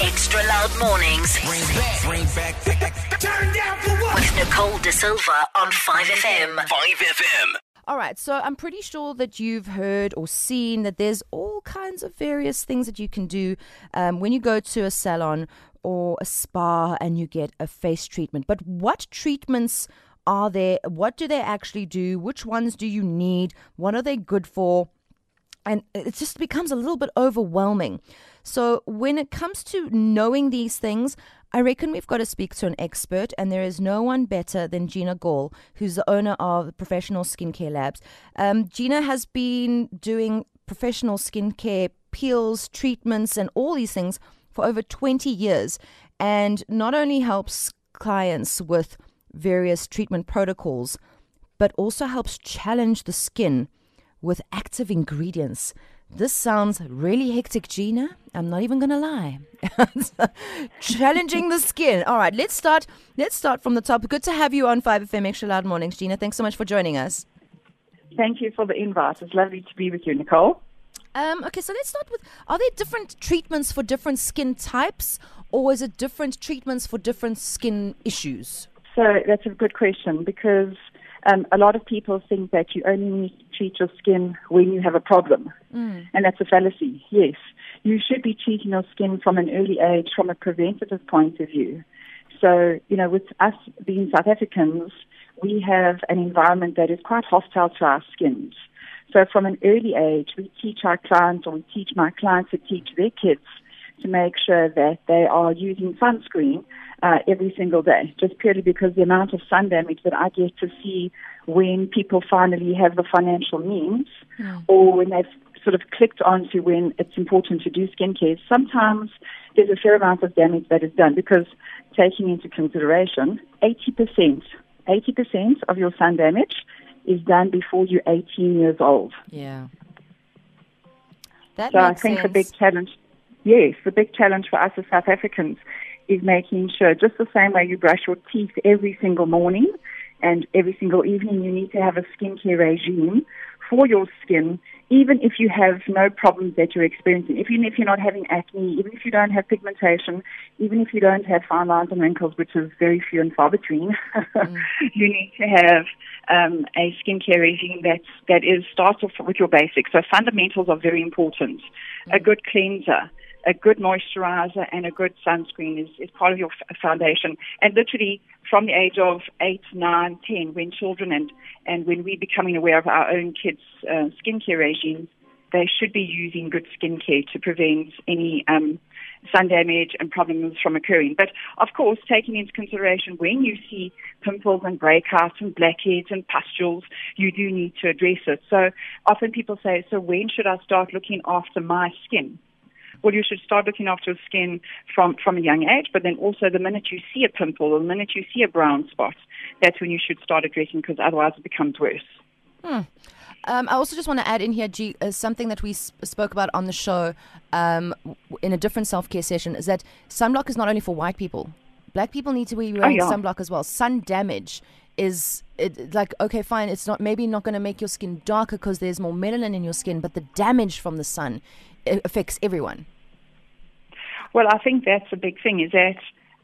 Extra loud mornings Bring back, bring back. Turn down for what? with Nicole Da Silva on 5FM. 5FM. All right, so I'm pretty sure that you've heard or seen that there's all kinds of various things that you can do um, when you go to a salon or a spa and you get a face treatment. But what treatments are there? What do they actually do? Which ones do you need? What are they good for? and it just becomes a little bit overwhelming. So, when it comes to knowing these things, I reckon we've got to speak to an expert, and there is no one better than Gina Gal, who's the owner of Professional Skincare Labs. Um, Gina has been doing professional skincare peels, treatments, and all these things for over 20 years, and not only helps clients with various treatment protocols, but also helps challenge the skin with active ingredients. This sounds really hectic, Gina. I'm not even gonna lie. Challenging the skin. All right, let's start. Let's start from the top. Good to have you on 5FM Extra Loud Mornings, Gina. Thanks so much for joining us. Thank you for the invite. It's lovely to be with you, Nicole. Um, okay, so let's start with: Are there different treatments for different skin types, or is it different treatments for different skin issues? So that's a good question because um, a lot of people think that you only need treat your skin when you have a problem. Mm. And that's a fallacy. Yes. You should be treating your skin from an early age from a preventative point of view. So, you know, with us being South Africans, we have an environment that is quite hostile to our skins. So from an early age, we teach our clients or we teach my clients to teach their kids to make sure that they are using sunscreen uh, every single day, just purely because the amount of sun damage that I get to see when people finally have the financial means or when they've sort of clicked onto when it's important to do skincare, sometimes there's a fair amount of damage that is done because taking into consideration 80%, 80% of your sun damage is done before you're 18 years old. Yeah. That So I think the sense. big challenge, yes, the big challenge for us as South Africans is making sure, just the same way you brush your teeth every single morning and every single evening, you need to have a skincare regime for your skin, even if you have no problems that you're experiencing, even if you're not having acne, even if you don't have pigmentation, even if you don't have fine lines and wrinkles, which is very few and far between, you need to have um, a skincare regime that that is starts off with your basics. So fundamentals are very important. A good cleanser, a good moisturizer, and a good sunscreen is, is part of your f- foundation. And literally from the age of 8, nine, ten, when children and, and when we're becoming aware of our own kids' uh, skincare regimes, they should be using good skincare to prevent any um, sun damage and problems from occurring. But of course, taking into consideration when you see pimples and breakouts and blackheads and pustules, you do need to address it. So often people say, so when should I start looking after my skin? Well, you should start looking after your skin from, from a young age, but then also the minute you see a pimple or the minute you see a brown spot, that's when you should start addressing because otherwise it becomes worse. Um, I also just want to add in here, G, uh, something that we s- spoke about on the show um, w- in a different self care session is that sunblock is not only for white people. Black people need to be wearing yeah. sunblock as well. Sun damage is it, like okay, fine. It's not maybe not going to make your skin darker because there's more melanin in your skin, but the damage from the sun affects everyone. Well, I think that's a big thing is that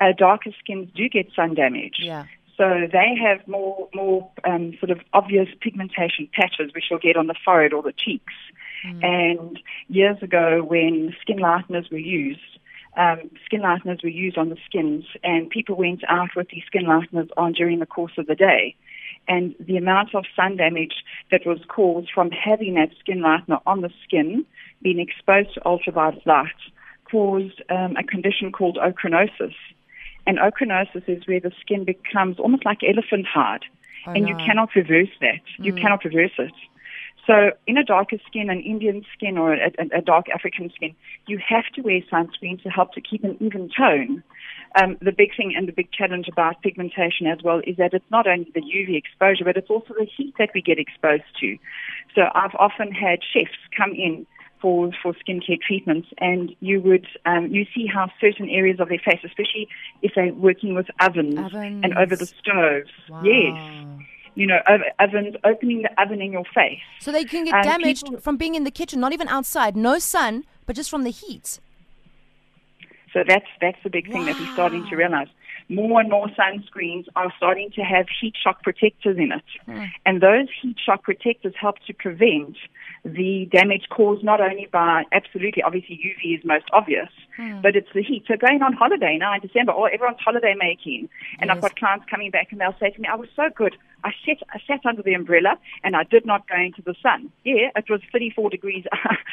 uh, darker skins do get sun damage. Yeah. So they have more more um, sort of obvious pigmentation patches, which you'll get on the forehead or the cheeks. And years ago, when skin lighteners were used, um, skin lighteners were used on the skins, and people went out with these skin lighteners on during the course of the day. And the amount of sun damage that was caused from having that skin lightener on the skin, being exposed to ultraviolet light, caused um, a condition called ochronosis. And ochronosis is where the skin becomes almost like elephant hide, and you cannot reverse that. You cannot reverse it. So, in a darker skin, an Indian skin or a, a, a dark African skin, you have to wear sunscreen to help to keep an even tone. Um, the big thing and the big challenge about pigmentation as well is that it's not only the UV exposure, but it's also the heat that we get exposed to. So, I've often had chefs come in for for skincare treatments, and you would um, you see how certain areas of their face, especially if they're working with ovens, and over the Ovens. stoves, yes, you know, ovens, opening the oven in your face. So they can get Um, damaged people- from being in the kitchen, not even outside, no sun, but just from the heat. So that's that's the big thing that we're starting to realize. More and more sunscreens are starting to have heat shock protectors in it. And those heat shock protectors help to prevent the damage caused not only by absolutely obviously UV is most obvious, but it's the heat. So going on holiday now in December, or everyone's holiday making, and I've got clients coming back and they'll say to me, I was so good. I sat, I sat under the umbrella and I did not go into the sun. Yeah, it was 34 degrees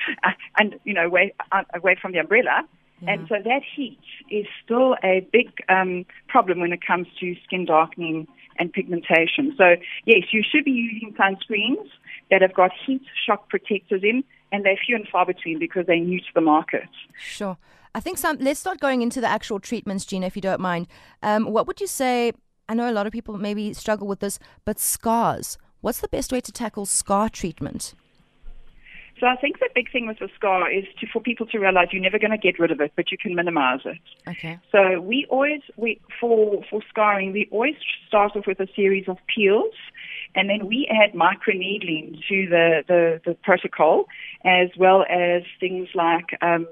and, you know, away, uh, away from the umbrella. And so that heat is still a big um, problem when it comes to skin darkening and pigmentation. So yes, you should be using sunscreens that have got heat shock protectors in, and they're few and far between because they're new to the market. Sure. I think some. Let's start going into the actual treatments, Gina, if you don't mind. Um, what would you say? I know a lot of people maybe struggle with this, but scars. What's the best way to tackle scar treatment? So I think the big thing with the scar is to, for people to realize you're never going to get rid of it, but you can minimize it. Okay. So we always, we, for, for scarring, we always start off with a series of peels, and then we add microneedling to the, the, the protocol, as well as things like um,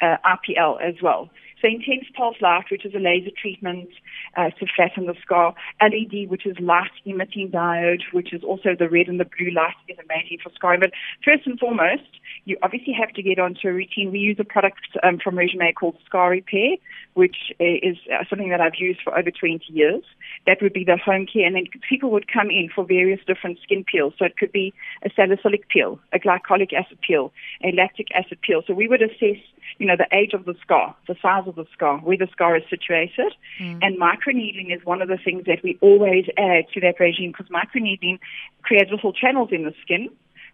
uh, IPL as well. So intense pulse light, which is a laser treatment uh, to flatten the scar. LED, which is light emitting diode, which is also the red and the blue light, is amazing for scarring. But first and foremost, you obviously have to get onto a routine. We use a product um, from Resume called Scar Repair, which is uh, something that I've used for over 20 years. That would be the home care, and then people would come in for various different skin peels. So it could be a salicylic peel, a glycolic acid peel, a lactic acid peel. So we would assess, you know, the age of the scar, the size of the scar, where the scar is situated, mm. and microneedling is one of the things that we always add to that regime because microneedling creates little channels in the skin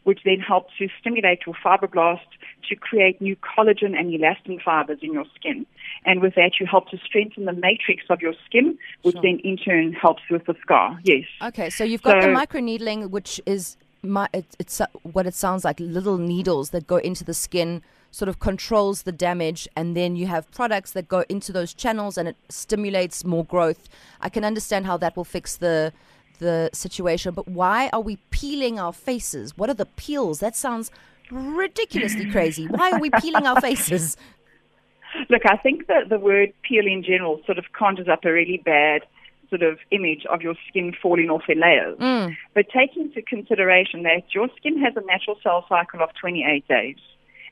which then helps to stimulate your fibroblast to create new collagen and elastin fibers in your skin. And with that, you help to strengthen the matrix of your skin, which Sure. then in turn helps with the scar. Yes. Okay, so you've got the microneedling, which is my, it, it's what it sounds like little needles that go into the skin, sort of controls the damage, and then you have products that go into those channels and it stimulates more growth. I can understand how that will fix the the situation, but why are we peeling our faces? What are the peels? That sounds ridiculously crazy. Why are we peeling our faces? Look, I think that the word peel in general sort of conjures up a really bad sort of image of your skin falling off in layers. Mm. But take into consideration that your skin has a natural cell cycle of 28 days.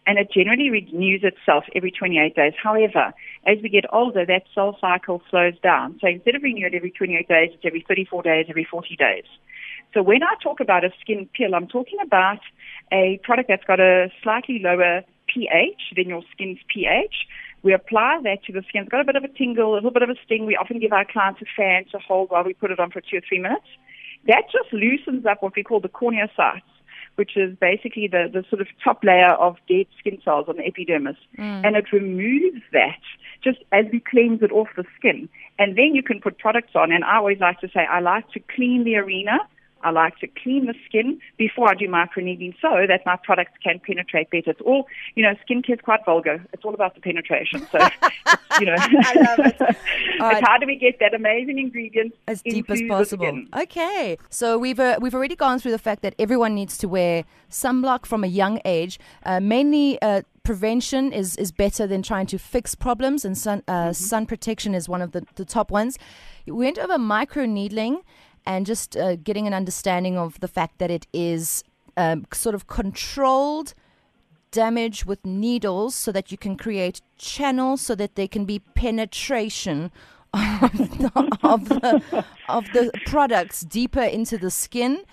And it generally renews itself every 28 days. However, as we get older, that cell cycle slows down. So instead of renewing it every 28 days, it's every 34 days, every 40 days. So when I talk about a skin peel, I'm talking about a product that's got a slightly lower pH than your skin's pH. We apply that to the skin. It's got a bit of a tingle, a little bit of a sting. We often give our clients a fan to hold while we put it on for two or three minutes. That just loosens up what we call the corneocytes, which is basically the, the sort of top layer of dead skin cells on the epidermis. Mm. And it removes that just as we cleanse it off the skin. And then you can put products on. And I always like to say, I like to clean the arena. I like to clean the skin before I do microneedling so that my products can penetrate better. It's all, you know, skincare is quite vulgar. It's all about the penetration. So, you know, I love it. All it's right. how do we get that amazing ingredient as deep as possible. Okay, so we've uh, we've already gone through the fact that everyone needs to wear sunblock from a young age. Uh, mainly, uh, prevention is is better than trying to fix problems, and sun uh, sun protection is one of the, the top ones. We went over micro needling and just uh, getting an understanding of the fact that it is um, sort of controlled damage with needles so that you can create channels so that there can be penetration of the, of the, of the products deeper into the skin.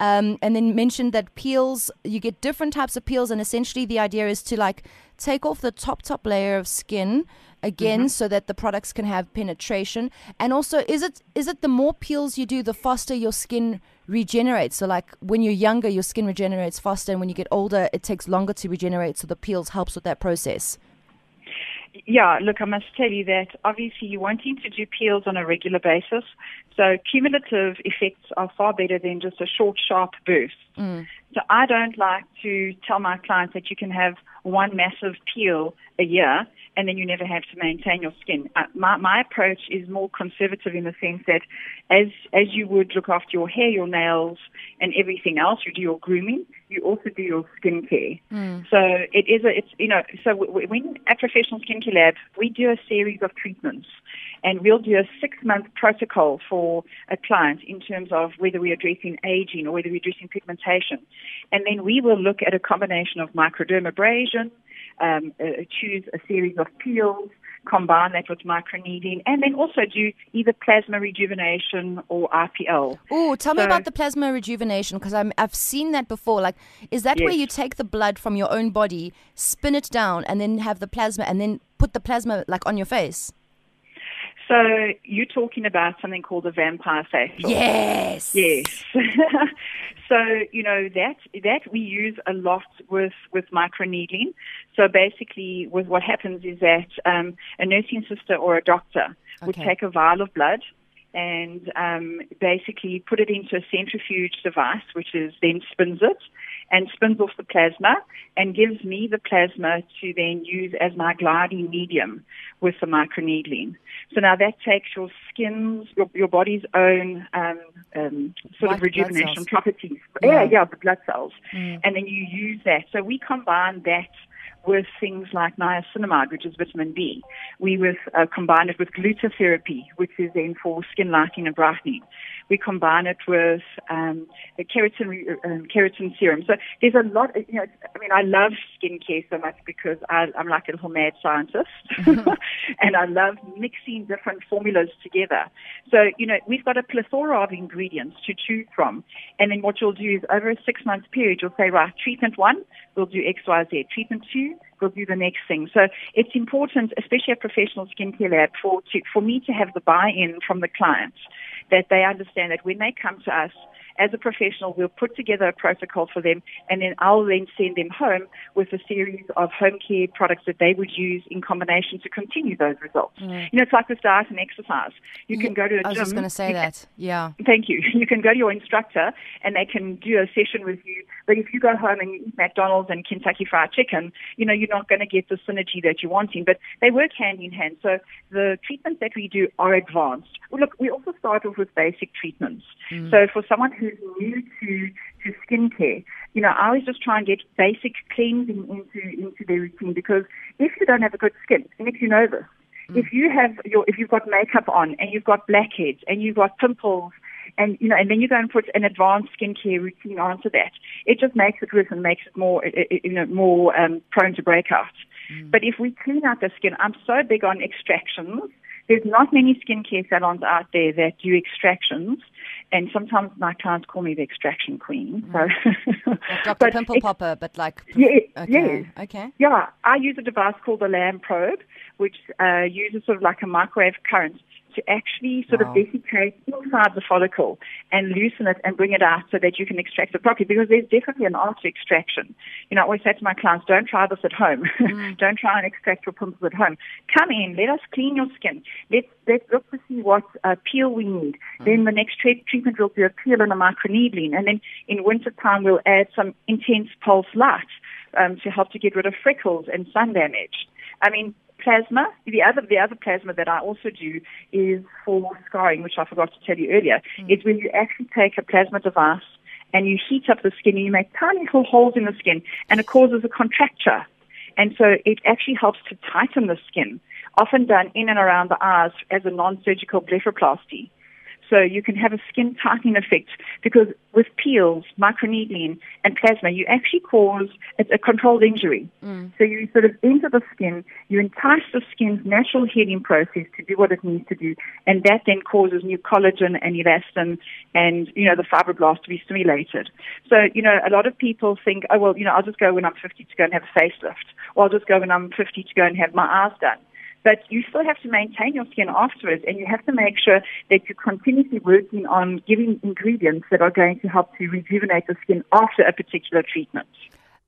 Um, and then mentioned that peels, you get different types of peels, and essentially the idea is to like take off the top top layer of skin again, mm-hmm. so that the products can have penetration. And also, is it is it the more peels you do, the faster your skin regenerates? So like when you're younger, your skin regenerates faster, and when you get older, it takes longer to regenerate. So the peels helps with that process. Yeah, look, I must tell you that obviously you're wanting to do peels on a regular basis. So cumulative effects are far better than just a short, sharp burst. Mm. So I don't like to tell my clients that you can have one massive peel a year and then you never have to maintain your skin. Uh, my, my approach is more conservative in the sense that as, as you would look after your hair, your nails, and everything else, you do your grooming, you also do your skincare. So it is a, it's, you know, so when at Professional Skincare Lab, we do a series of treatments and we'll do a six month protocol for a client in terms of whether we're addressing aging or whether we're addressing pigmentation. And then we will look at a combination of microdermabrasion, um, uh, choose a series of peels, combine that with microneedling, and then also do either plasma rejuvenation or IPL. Oh, tell me about the plasma rejuvenation because I've seen that before. Like, is that where you take the blood from your own body, spin it down, and then have the plasma, and then put the plasma like on your face? So you're talking about something called a vampire facial. Yes. Yes. so you know that that we use a lot with with microneedling. So basically, with what happens is that um, a nursing sister or a doctor would take a vial of blood and um, basically put it into a centrifuge device, which is then spins it and spins off the plasma and gives me the plasma to then use as my gliding medium with the microneedling. So now that takes your skin's, your, your body's own um, um, sort White of rejuvenation properties. Yeah. Yeah, yeah, the blood cells. And then you use that. So we combine that with things like niacinamide, which is vitamin B. We with, uh, combine it with glutotherapy, which is then for skin lightening and brightening. We combine it with um, the keratin, um, keratin serum. So there's a lot. You know, I mean, I love skincare so much because I, I'm like a little mad scientist, and I love mixing different formulas together. So you know, we've got a plethora of ingredients to choose from, and then what you'll do is over a six month period, you'll say, right, treatment one, we'll do X, Y, Z. Treatment two, we'll do the next thing. So it's important, especially a professional skincare lab, for to, for me to have the buy-in from the clients that they understand that when they come to us as a professional, we'll put together a protocol for them, and then I'll then send them home with a series of home care products that they would use in combination to continue those results. You know, it's like with diet and exercise. You can go to a I was gym. just going to say that. Yeah. Thank you. You can go to your instructor and they can do a session with you. But if you go home and you eat McDonald's and Kentucky Fried Chicken, you know, you're not going to get the synergy that you're wanting. But they work hand in hand. So the treatments that we do are advanced. Well, look, we also start off with basic treatments. Mm. So for someone who's new to, to skincare, you know, I always just try and get basic cleansing into, into their routine because if you don't have a good skin, and if you know this, if you have your if you've got makeup on and you've got blackheads and you've got pimples and you know and then you go and put an advanced skincare routine onto that it just makes it worse and makes it more you know more um, prone to breakout. But if we clean out the skin i'm so big on extractions there's not many skincare salons out there that do extractions and sometimes my clients call me the extraction queen so Like Dr. but Pimple Popper, but like. Yeah, Okay. yes. Okay. yeah, I use a device called the LamProbe, which uh, uses sort of like a microwave current to actually sort Wow. of desiccate inside the follicle and loosen it and bring it out so that you can extract it properly. Because there's definitely an art to extraction. You know, I always say to my clients, don't try this at home. don't try and extract your pimples at home. Come in, let us clean your skin. Let's let's look to see what uh, peel we need. Then the next tre- treatment we'll be a peel and a microneedling, and then in winter time we'll add some intense pulse light um, to help to get rid of freckles and sun damage. I mean, plasma. The other the other plasma that I also do is for scarring, which I forgot to tell you earlier. Hmm. Is when you actually take a plasma device and you heat up the skin and you make tiny little holes in the skin, and it causes a contracture. And so it actually helps to tighten the skin, often done in and around the eyes as a non-surgical blepharoplasty. So you can have a skin tightening effect because with peels, microneedling, and plasma, you actually cause it's a controlled injury. Mm. So you sort of enter the skin, you entice the skin's natural healing process to do what it needs to do, and that then causes new collagen and elastin and, you know, the fibroblasts to be stimulated. So, you know, a lot of people think, oh, well, you know, I'll just go when I'm 50 to go and have a facelift, or I'll just go when I'm 50 to go and have my eyes done but you still have to maintain your skin afterwards and you have to make sure that you're continuously working on giving ingredients that are going to help to rejuvenate the skin after a particular treatment.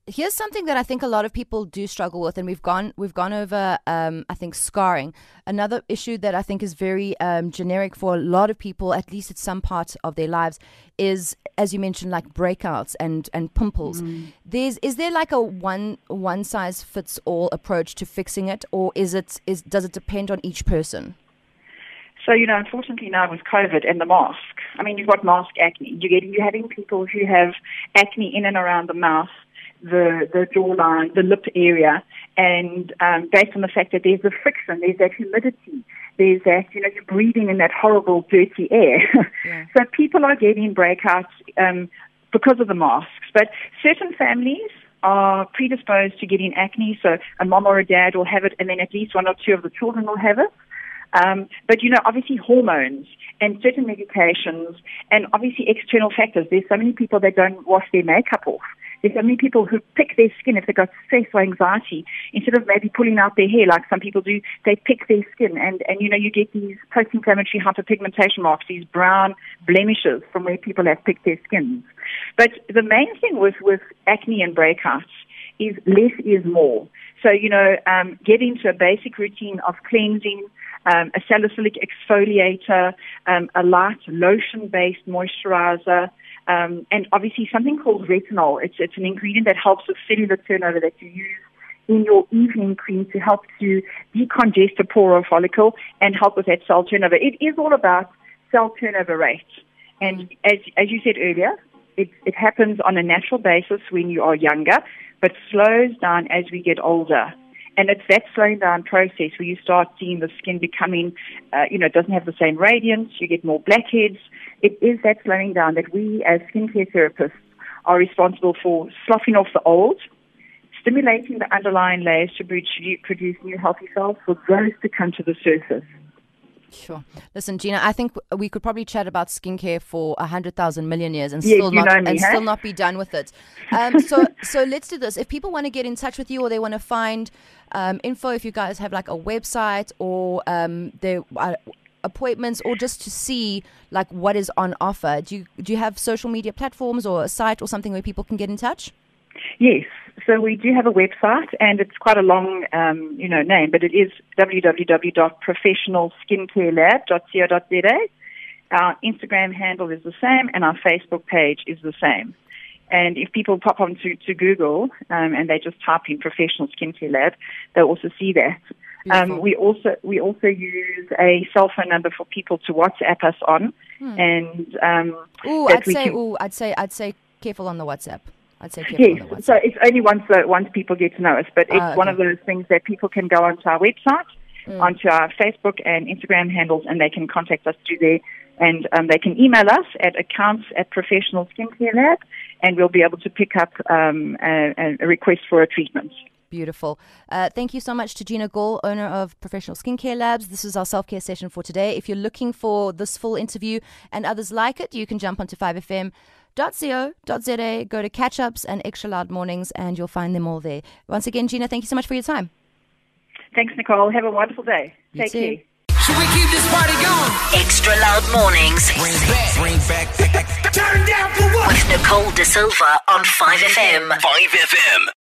Here's something that I think a lot of people do struggle with, and we've gone we've gone over. Um, I think scarring. Another issue that I think is very um, generic for a lot of people, at least at some part of their lives, is as you mentioned, like breakouts and and pimples. There's is there like a one one size fits all approach to fixing it, or is it is does it depend on each person? So, you know, unfortunately now with COVID and the mask, I mean, you've got mask acne. You get, you're having people who have acne in and around the mouth, the, the jawline, the lip area, and um, based on the fact that there's the friction, there's that humidity, there's that, you know, you're breathing in that horrible, dirty air. Yeah. so people are getting breakouts um, because of the masks. But certain families are predisposed to getting acne, so a mom or a dad will have it, and then at least one or two of the children will have it. Um, but you know, obviously hormones and certain medications and obviously external factors. There's so many people that don't wash their makeup off. There's so many people who pick their skin if they've got stress or anxiety. Instead of maybe pulling out their hair like some people do, they pick their skin and, and you know, you get these post-inflammatory hyperpigmentation marks, these brown blemishes from where people have picked their skins. But the main thing with, with acne and breakouts is less is more. So, you know, um, get into a basic routine of cleansing, um, a salicylic exfoliator, um, a light lotion-based moisturizer, um, and obviously something called retinol. It's, it's an ingredient that helps with cellular turnover that you use in your evening cream to help to decongest a pore or follicle and help with that cell turnover. It is all about cell turnover rate. And as, as you said earlier, it, it happens on a natural basis when you are younger, but slows down as we get older. And it's that slowing down process where you start seeing the skin becoming, uh, you know, it doesn't have the same radiance, you get more blackheads. It is that slowing down that we as skincare therapists are responsible for sloughing off the old, stimulating the underlying layers to produce new healthy cells for those to come to the surface. Sure. Listen, Gina, I think we could probably chat about skincare for a hundred thousand million years and Yeah, still not me, and huh? still not be done with it. Um, so so let's do this. If people want to get in touch with you or they want to find um, info, if you guys have like a website or um, their uh, appointments or just to see like what is on offer, do you do you have social media platforms or a site or something where people can get in touch? Yes. So we do have a website, and it's quite a long, um, you know, name, but it is www.professionalskincarelab.co.za. Our Instagram handle is the same, and our Facebook page is the same. And if people pop onto to Google um, and they just type in "professional skincare lab," they'll also see that. Um, we also we also use a cell phone number for people to WhatsApp us on, and um, Ooh, I'd say, can- ooh, I'd say, I'd say, careful on the WhatsApp. I'd say Yes, on the WhatsApp. so it's only once uh, once people get to know us, but it's Ah, one of those things that people can go onto our website, Mm. onto our Facebook and Instagram handles, and they can contact us through there, and um, they can email us at accounts at Professional Skincare Lab, and we'll be able to pick up um, a, a- request for a treatment. Beautiful. Uh, thank you so much to Gina Gal, owner of Professional Skincare Labs. This is our self care session for today. If you're looking for this full interview and others like it, you can jump onto 5fm.co.za, go to catch ups and extra loud mornings, and you'll find them all there. Once again, Gina, thank you so much for your time. Thanks, Nicole. Have a wonderful day. Thank you Take too. care. Should we keep this party going? Extra loud mornings Bring back, bring back, back, back. Turn down for what? with Nicole Da Silva on 5FM. 5FM.